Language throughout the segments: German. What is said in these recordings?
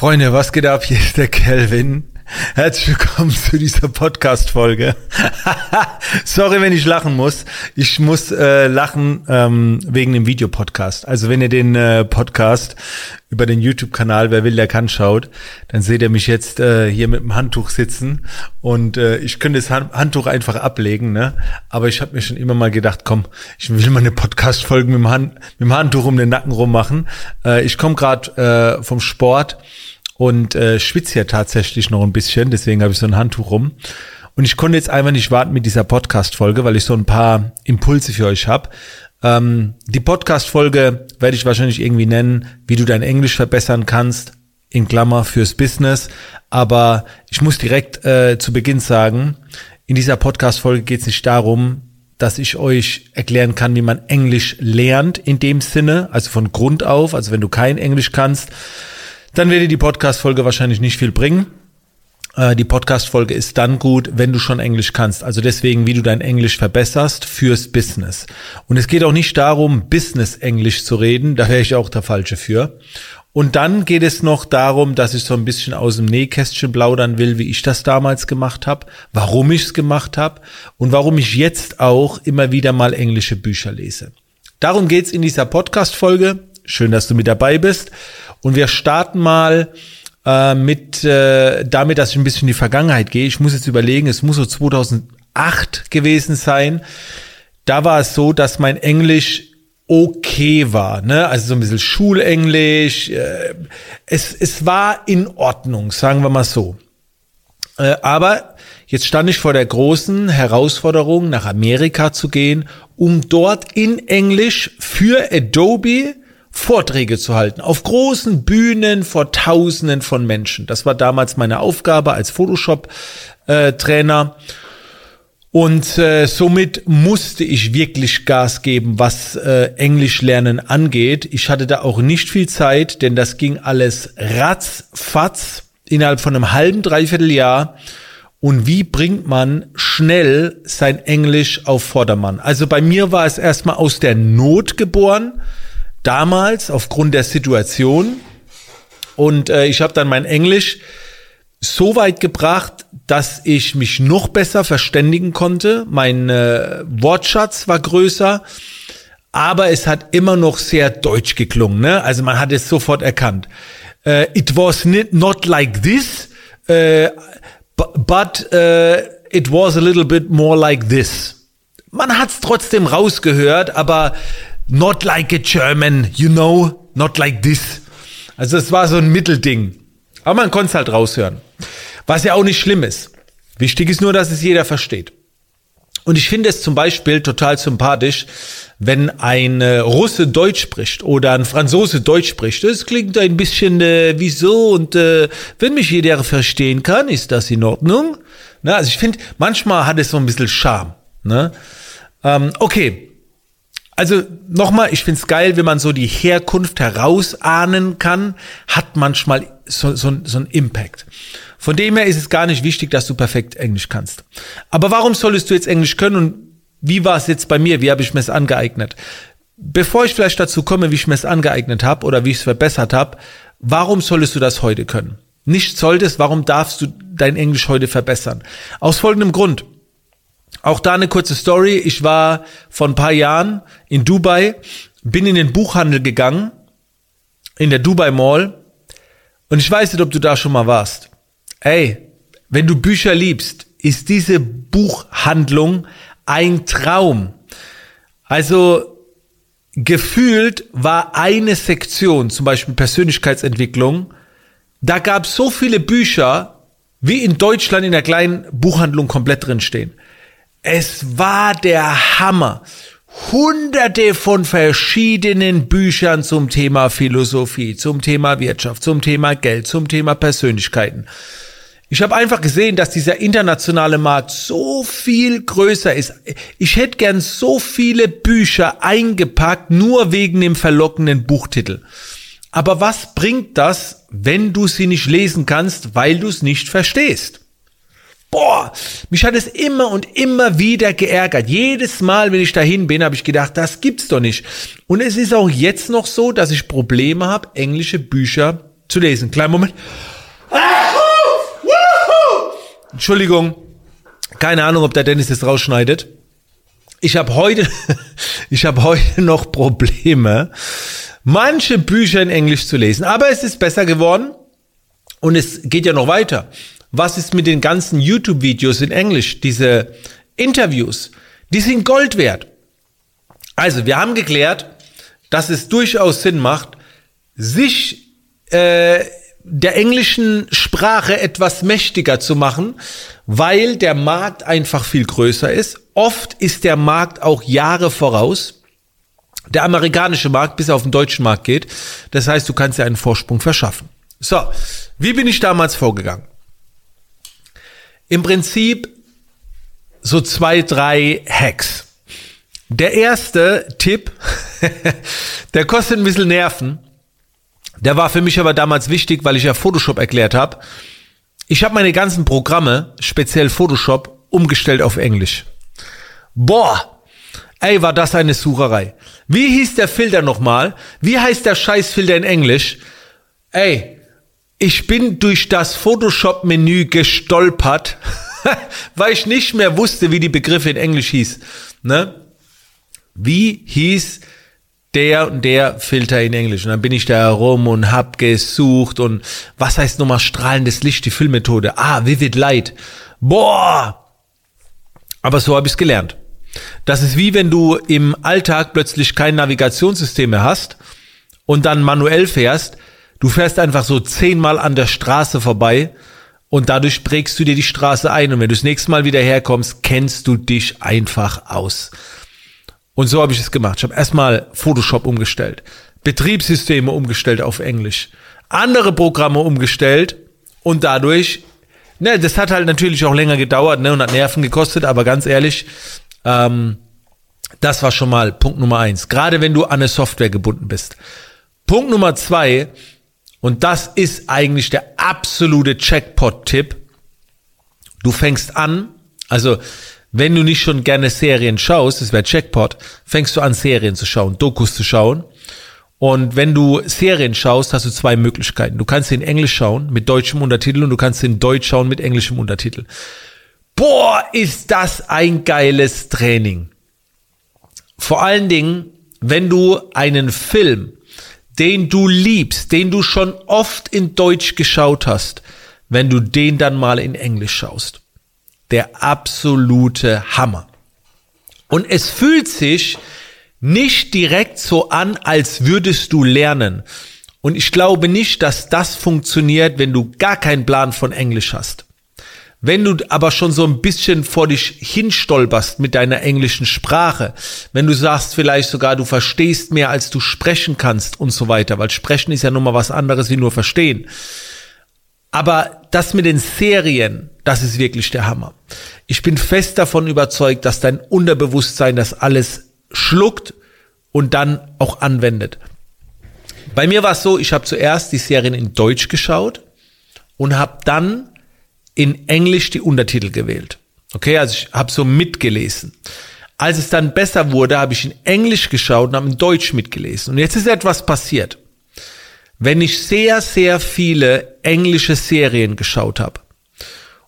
Freunde, was geht ab? Hier ist der Kelvin. Herzlich willkommen zu dieser Podcast-Folge. Sorry, wenn ich lachen muss. Ich muss äh, lachen ähm, wegen dem Videopodcast. Also wenn ihr den äh, Podcast über den YouTube-Kanal Wer will, der kann schaut, dann seht ihr mich jetzt äh, hier mit dem Handtuch sitzen und äh, ich könnte das Handtuch einfach ablegen, ne? Aber ich habe mir schon immer mal gedacht, komm, ich will mal eine Podcast-Folge mit, dem mit dem Handtuch um den Nacken rummachen. Äh, ich komme gerade äh, vom Sport und äh, schwitze ja tatsächlich noch ein bisschen, deswegen habe ich so ein Handtuch rum. Und ich konnte jetzt einfach nicht warten mit dieser Podcast-Folge, weil ich so ein paar Impulse für euch habe. Ähm, die Podcast-Folge werde ich wahrscheinlich irgendwie nennen, wie du dein Englisch verbessern kannst, in Klammer fürs Business. Aber ich muss direkt äh, zu Beginn sagen, in dieser Podcast-Folge geht es nicht darum, dass ich euch erklären kann, wie man Englisch lernt in dem Sinne, also von Grund auf, also wenn du kein Englisch kannst, dann werde die Podcast-Folge wahrscheinlich nicht viel bringen. Äh, die Podcast-Folge ist dann gut, wenn du schon Englisch kannst. Also deswegen, wie du dein Englisch verbesserst fürs Business. Und es geht auch nicht darum, Business-Englisch zu reden. Da wäre ich auch der Falsche für. Und dann geht es noch darum, dass ich so ein bisschen aus dem Nähkästchen plaudern will, wie ich das damals gemacht habe, warum ich es gemacht habe und warum ich jetzt auch immer wieder mal englische Bücher lese. Darum geht's in dieser Podcast-Folge. Schön, dass du mit dabei bist. Und wir starten mal äh, mit äh, damit, dass ich ein bisschen in die Vergangenheit gehe. Ich muss jetzt überlegen, es muss so 2008 gewesen sein. Da war es so, dass mein Englisch okay war, ne? Also so ein bisschen Schulenglisch. Äh, es, es war in Ordnung, sagen wir mal so. Äh, aber jetzt stand ich vor der großen Herausforderung, nach Amerika zu gehen, um dort in Englisch für Adobe Vorträge zu halten, auf großen Bühnen vor Tausenden von Menschen. Das war damals meine Aufgabe als Photoshop-Trainer. Und äh, somit musste ich wirklich Gas geben, was äh, Englisch lernen angeht. Ich hatte da auch nicht viel Zeit, denn das ging alles ratzfatz innerhalb von einem halben, dreiviertel Jahr. Und wie bringt man schnell sein Englisch auf Vordermann? Also bei mir war es erstmal aus der Not geboren damals aufgrund der Situation. Und äh, ich habe dann mein Englisch so weit gebracht, dass ich mich noch besser verständigen konnte. Mein äh, Wortschatz war größer, aber es hat immer noch sehr deutsch geklungen. Ne? Also man hat es sofort erkannt. Uh, it was not like this, uh, but uh, it was a little bit more like this. Man hat es trotzdem rausgehört, aber not like a German, you know, not like this. Also es war so ein Mittelding. Aber man konnte es halt raushören. Was ja auch nicht schlimm ist. Wichtig ist nur, dass es jeder versteht. Und ich finde es zum Beispiel total sympathisch, wenn ein Russe Deutsch spricht oder ein Franzose Deutsch spricht. Das klingt ein bisschen äh, wie so und äh, wenn mich jeder verstehen kann, ist das in Ordnung. Na, also ich finde, manchmal hat es so ein bisschen Charme. Ne? Ähm, okay, also nochmal, ich find's geil, wenn man so die Herkunft herausahnen kann, hat manchmal so, so, so einen Impact. Von dem her ist es gar nicht wichtig, dass du perfekt Englisch kannst. Aber warum solltest du jetzt Englisch können und wie war es jetzt bei mir? Wie habe ich mir es angeeignet? Bevor ich vielleicht dazu komme, wie ich mir es angeeignet habe oder wie ich es verbessert habe, warum solltest du das heute können? Nicht solltest, warum darfst du dein Englisch heute verbessern? Aus folgendem Grund. Auch da eine kurze Story. Ich war vor ein paar Jahren in Dubai, bin in den Buchhandel gegangen, in der Dubai Mall. Und ich weiß nicht, ob du da schon mal warst. Ey, wenn du Bücher liebst, ist diese Buchhandlung ein Traum. Also gefühlt war eine Sektion, zum Beispiel Persönlichkeitsentwicklung, da gab es so viele Bücher, wie in Deutschland in der kleinen Buchhandlung komplett drin stehen. Es war der Hammer. Hunderte von verschiedenen Büchern zum Thema Philosophie, zum Thema Wirtschaft, zum Thema Geld, zum Thema Persönlichkeiten. Ich habe einfach gesehen, dass dieser internationale Markt so viel größer ist. Ich hätte gern so viele Bücher eingepackt, nur wegen dem verlockenden Buchtitel. Aber was bringt das, wenn du sie nicht lesen kannst, weil du es nicht verstehst? Boah, mich hat es immer und immer wieder geärgert. Jedes Mal, wenn ich dahin bin, habe ich gedacht, das gibt's doch nicht. Und es ist auch jetzt noch so, dass ich Probleme habe, englische Bücher zu lesen. Kleinen Moment. Entschuldigung. Keine Ahnung, ob der Dennis das rausschneidet. Ich habe heute, ich habe heute noch Probleme, manche Bücher in Englisch zu lesen. Aber es ist besser geworden und es geht ja noch weiter. Was ist mit den ganzen YouTube-Videos in Englisch? Diese Interviews, die sind Gold wert. Also, wir haben geklärt, dass es durchaus Sinn macht, sich äh, der englischen Sprache etwas mächtiger zu machen, weil der Markt einfach viel größer ist. Oft ist der Markt auch Jahre voraus. Der amerikanische Markt bis auf den deutschen Markt geht. Das heißt, du kannst ja einen Vorsprung verschaffen. So, wie bin ich damals vorgegangen? Im Prinzip so zwei, drei Hacks. Der erste Tipp, der kostet ein bisschen Nerven. Der war für mich aber damals wichtig, weil ich ja Photoshop erklärt habe. Ich habe meine ganzen Programme, speziell Photoshop, umgestellt auf Englisch. Boah, ey, war das eine Sucherei. Wie hieß der Filter nochmal? Wie heißt der Scheißfilter in Englisch? Ey, ich bin durch das Photoshop-Menü gestolpert, weil ich nicht mehr wusste, wie die Begriffe in Englisch hieß. Ne? Wie hieß der und der Filter in Englisch. Und dann bin ich da herum und hab gesucht und was heißt nochmal strahlendes Licht, die Filmmethode? Ah, Vivid Light. Boah! Aber so habe ich es gelernt. Das ist wie wenn du im Alltag plötzlich kein Navigationssystem mehr hast und dann manuell fährst. Du fährst einfach so zehnmal an der Straße vorbei und dadurch prägst du dir die Straße ein. Und wenn du das nächste Mal wieder herkommst, kennst du dich einfach aus. Und so habe ich es gemacht. Ich habe erstmal Photoshop umgestellt, Betriebssysteme umgestellt auf Englisch, andere Programme umgestellt und dadurch, ne, das hat halt natürlich auch länger gedauert ne, und hat Nerven gekostet, aber ganz ehrlich, ähm, das war schon mal Punkt Nummer eins. Gerade wenn du an eine Software gebunden bist. Punkt Nummer zwei, und das ist eigentlich der absolute Checkpot-Tipp. Du fängst an, also wenn du nicht schon gerne Serien schaust, das wäre Checkpot, fängst du an, Serien zu schauen, Dokus zu schauen. Und wenn du Serien schaust, hast du zwei Möglichkeiten. Du kannst sie in Englisch schauen mit deutschem Untertitel und du kannst sie in Deutsch schauen mit englischem Untertitel. Boah, ist das ein geiles Training. Vor allen Dingen, wenn du einen Film, den du liebst, den du schon oft in Deutsch geschaut hast, wenn du den dann mal in Englisch schaust der absolute Hammer. Und es fühlt sich nicht direkt so an, als würdest du lernen. Und ich glaube nicht, dass das funktioniert, wenn du gar keinen Plan von Englisch hast. Wenn du aber schon so ein bisschen vor dich hinstolperst mit deiner englischen Sprache, wenn du sagst vielleicht sogar, du verstehst mehr, als du sprechen kannst und so weiter, weil sprechen ist ja nun mal was anderes wie nur verstehen, aber das mit den Serien, das ist wirklich der Hammer. Ich bin fest davon überzeugt, dass dein Unterbewusstsein das alles schluckt und dann auch anwendet. Bei mir war es so, ich habe zuerst die Serien in Deutsch geschaut und habe dann in Englisch die Untertitel gewählt. Okay, also ich habe so mitgelesen. Als es dann besser wurde, habe ich in Englisch geschaut und habe in Deutsch mitgelesen. Und jetzt ist etwas passiert wenn ich sehr, sehr viele englische Serien geschaut habe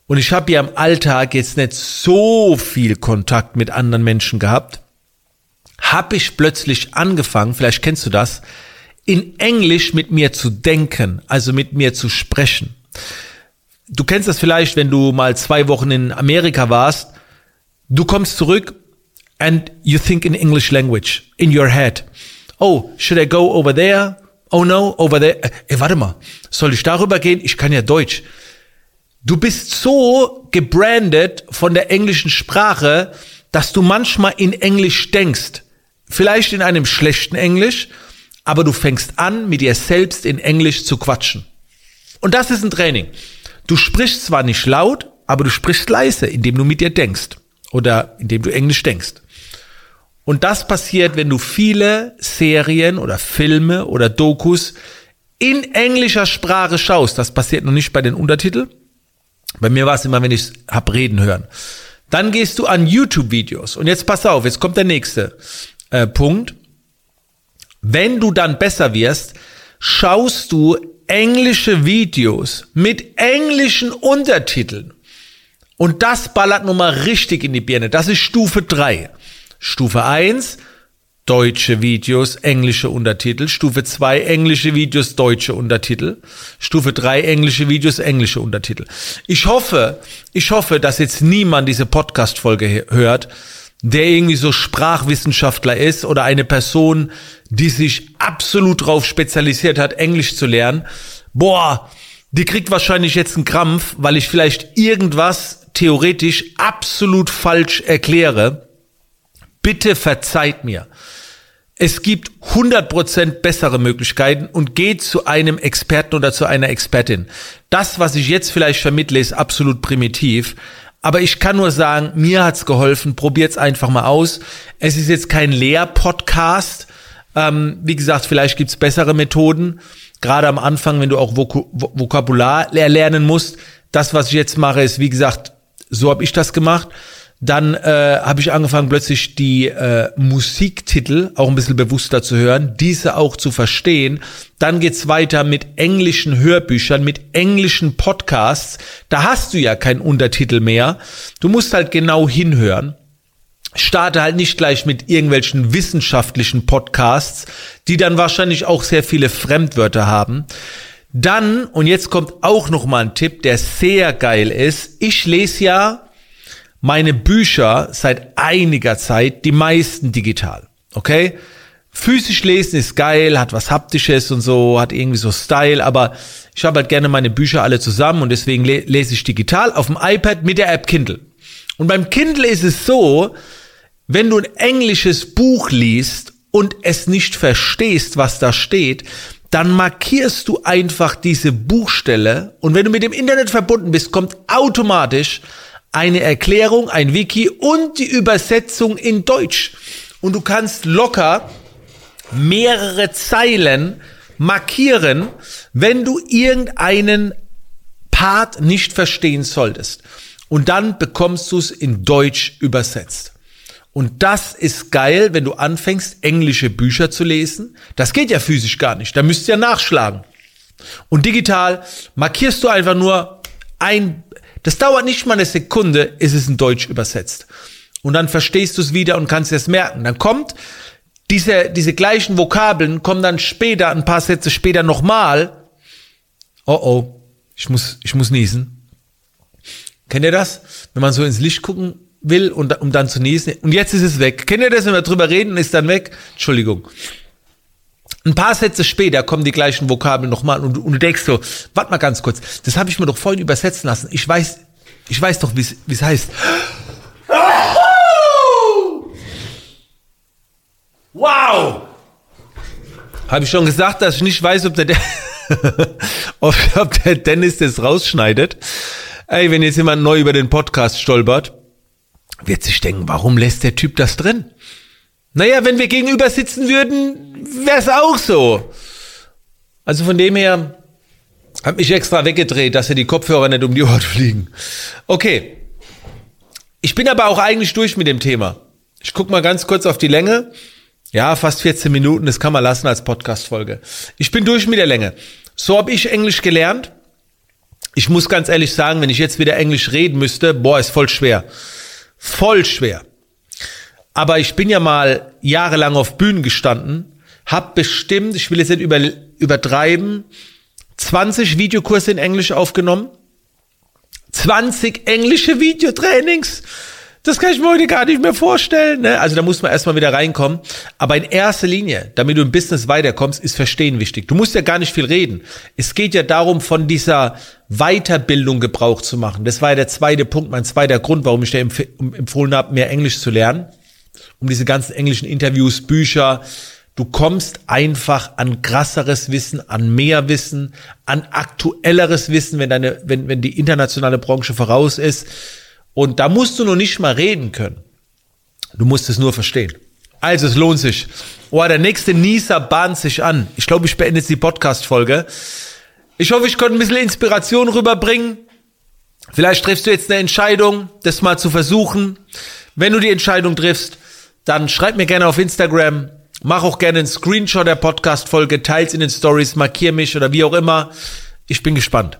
und ich habe ja im Alltag jetzt nicht so viel Kontakt mit anderen Menschen gehabt, habe ich plötzlich angefangen, vielleicht kennst du das, in Englisch mit mir zu denken, also mit mir zu sprechen. Du kennst das vielleicht, wenn du mal zwei Wochen in Amerika warst, du kommst zurück and you think in English language in your head. Oh, should I go over there? oh no, over there, ey, warte mal, soll ich darüber gehen? Ich kann ja Deutsch. Du bist so gebrandet von der englischen Sprache, dass du manchmal in Englisch denkst. Vielleicht in einem schlechten Englisch, aber du fängst an, mit dir selbst in Englisch zu quatschen. Und das ist ein Training. Du sprichst zwar nicht laut, aber du sprichst leise, indem du mit dir denkst oder indem du Englisch denkst. Und das passiert, wenn du viele Serien oder Filme oder Dokus in englischer Sprache schaust. Das passiert noch nicht bei den Untertiteln. Bei mir war es immer, wenn ich hab reden hören. Dann gehst du an YouTube-Videos. Und jetzt pass auf, jetzt kommt der nächste äh, Punkt. Wenn du dann besser wirst, schaust du englische Videos mit englischen Untertiteln. Und das ballert nun mal richtig in die Birne. Das ist Stufe 3. Stufe 1, deutsche Videos, englische Untertitel. Stufe 2, englische Videos, deutsche Untertitel. Stufe 3, englische Videos, englische Untertitel. Ich hoffe, ich hoffe, dass jetzt niemand diese Podcast-Folge hört, der irgendwie so Sprachwissenschaftler ist oder eine Person, die sich absolut drauf spezialisiert hat, Englisch zu lernen. Boah, die kriegt wahrscheinlich jetzt einen Krampf, weil ich vielleicht irgendwas theoretisch absolut falsch erkläre. Bitte verzeiht mir. Es gibt 100% bessere Möglichkeiten und geht zu einem Experten oder zu einer Expertin. Das, was ich jetzt vielleicht vermittle, ist absolut primitiv. Aber ich kann nur sagen, mir hat's geholfen. Probiert's einfach mal aus. Es ist jetzt kein Lehrpodcast. Ähm, wie gesagt, vielleicht gibt's bessere Methoden. Gerade am Anfang, wenn du auch Vok Vokabular lernen musst. Das, was ich jetzt mache, ist, wie gesagt, so habe ich das gemacht. Dann äh, habe ich angefangen, plötzlich die äh, Musiktitel auch ein bisschen bewusster zu hören, diese auch zu verstehen. Dann geht's weiter mit englischen Hörbüchern, mit englischen Podcasts. Da hast du ja keinen Untertitel mehr. Du musst halt genau hinhören. Starte halt nicht gleich mit irgendwelchen wissenschaftlichen Podcasts, die dann wahrscheinlich auch sehr viele Fremdwörter haben. Dann, und jetzt kommt auch noch mal ein Tipp, der sehr geil ist. Ich lese ja meine Bücher seit einiger Zeit, die meisten digital. Okay? Physisch lesen ist geil, hat was Haptisches und so, hat irgendwie so Style, aber ich habe halt gerne meine Bücher alle zusammen und deswegen lese ich digital auf dem iPad mit der App Kindle. Und beim Kindle ist es so, wenn du ein englisches Buch liest und es nicht verstehst, was da steht, dann markierst du einfach diese Buchstelle und wenn du mit dem Internet verbunden bist, kommt automatisch eine Erklärung, ein Wiki und die Übersetzung in Deutsch. Und du kannst locker mehrere Zeilen markieren, wenn du irgendeinen Part nicht verstehen solltest. Und dann bekommst du es in Deutsch übersetzt. Und das ist geil, wenn du anfängst, englische Bücher zu lesen. Das geht ja physisch gar nicht. Da müsst ihr nachschlagen. Und digital markierst du einfach nur ein das dauert nicht mal eine Sekunde, ist es in Deutsch übersetzt. Und dann verstehst du es wieder und kannst es merken. Dann kommt diese, diese gleichen Vokabeln, kommen dann später, ein paar Sätze später nochmal. Oh oh, ich muss, ich muss niesen. Kennt ihr das? Wenn man so ins Licht gucken will, und, um dann zu niesen. Und jetzt ist es weg. Kennt ihr das, wenn wir drüber reden, ist dann weg? Entschuldigung. Ein paar Sätze später kommen die gleichen Vokabeln nochmal und, und du denkst so, warte mal ganz kurz, das habe ich mir doch vorhin übersetzen lassen. Ich weiß, ich weiß doch, wie es heißt. Wow! Habe ich schon gesagt, dass ich nicht weiß, ob der, ob, ob der Dennis das rausschneidet. Ey, wenn jetzt jemand neu über den Podcast stolpert, wird sich denken, warum lässt der Typ das drin? Naja, wenn wir gegenüber sitzen würden, wäre es auch so. Also von dem her habe mich extra weggedreht, dass hier die Kopfhörer nicht um die Ohren fliegen. Okay. Ich bin aber auch eigentlich durch mit dem Thema. Ich guck mal ganz kurz auf die Länge. Ja, fast 14 Minuten, das kann man lassen als Podcast-Folge. Ich bin durch mit der Länge. So habe ich Englisch gelernt. Ich muss ganz ehrlich sagen, wenn ich jetzt wieder Englisch reden müsste, boah, ist voll schwer. Voll schwer. Aber ich bin ja mal jahrelang auf Bühnen gestanden, hab bestimmt, ich will jetzt nicht über, übertreiben, 20 Videokurse in Englisch aufgenommen. 20 englische Videotrainings. Das kann ich mir heute gar nicht mehr vorstellen. Ne? Also da muss man erstmal wieder reinkommen. Aber in erster Linie, damit du im Business weiterkommst, ist Verstehen wichtig. Du musst ja gar nicht viel reden. Es geht ja darum, von dieser Weiterbildung Gebrauch zu machen. Das war ja der zweite Punkt, mein zweiter Grund, warum ich dir empfohlen habe, mehr Englisch zu lernen um diese ganzen englischen Interviews, Bücher. Du kommst einfach an krasseres Wissen, an mehr Wissen, an aktuelleres Wissen, wenn deine, wenn, wenn die internationale Branche voraus ist. Und da musst du noch nicht mal reden können. Du musst es nur verstehen. Also, es lohnt sich. Oh, der nächste Nieser bahnt sich an. Ich glaube, ich beende jetzt die Podcast-Folge. Ich hoffe, ich konnte ein bisschen Inspiration rüberbringen. Vielleicht triffst du jetzt eine Entscheidung, das mal zu versuchen. Wenn du die Entscheidung triffst, dann schreib mir gerne auf Instagram Mach auch gerne einen Screenshot der Podcast-Folge, teils in den Stories, markier mich oder wie auch immer. Ich bin gespannt.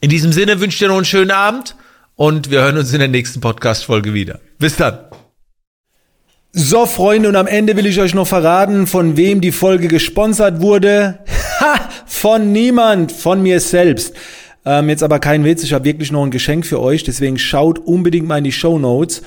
In diesem Sinne wünsche ich dir noch einen schönen Abend und wir hören uns in der nächsten Podcast-Folge wieder. Bis dann. So, Freunde, und am Ende will ich euch noch verraten, von wem die Folge gesponsert wurde. Ha! Von niemand, von mir selbst. Ähm, jetzt aber kein Witz, ich habe wirklich noch ein Geschenk für euch, deswegen schaut unbedingt mal in die Show Notes.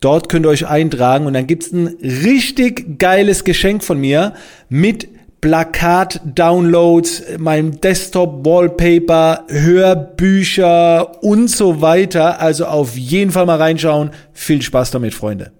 Dort könnt ihr euch eintragen und dann gibt's ein richtig geiles Geschenk von mir mit Plakat-Downloads, meinem Desktop-Wallpaper, Hörbücher und so weiter. Also auf jeden Fall mal reinschauen. Viel Spaß damit, Freunde.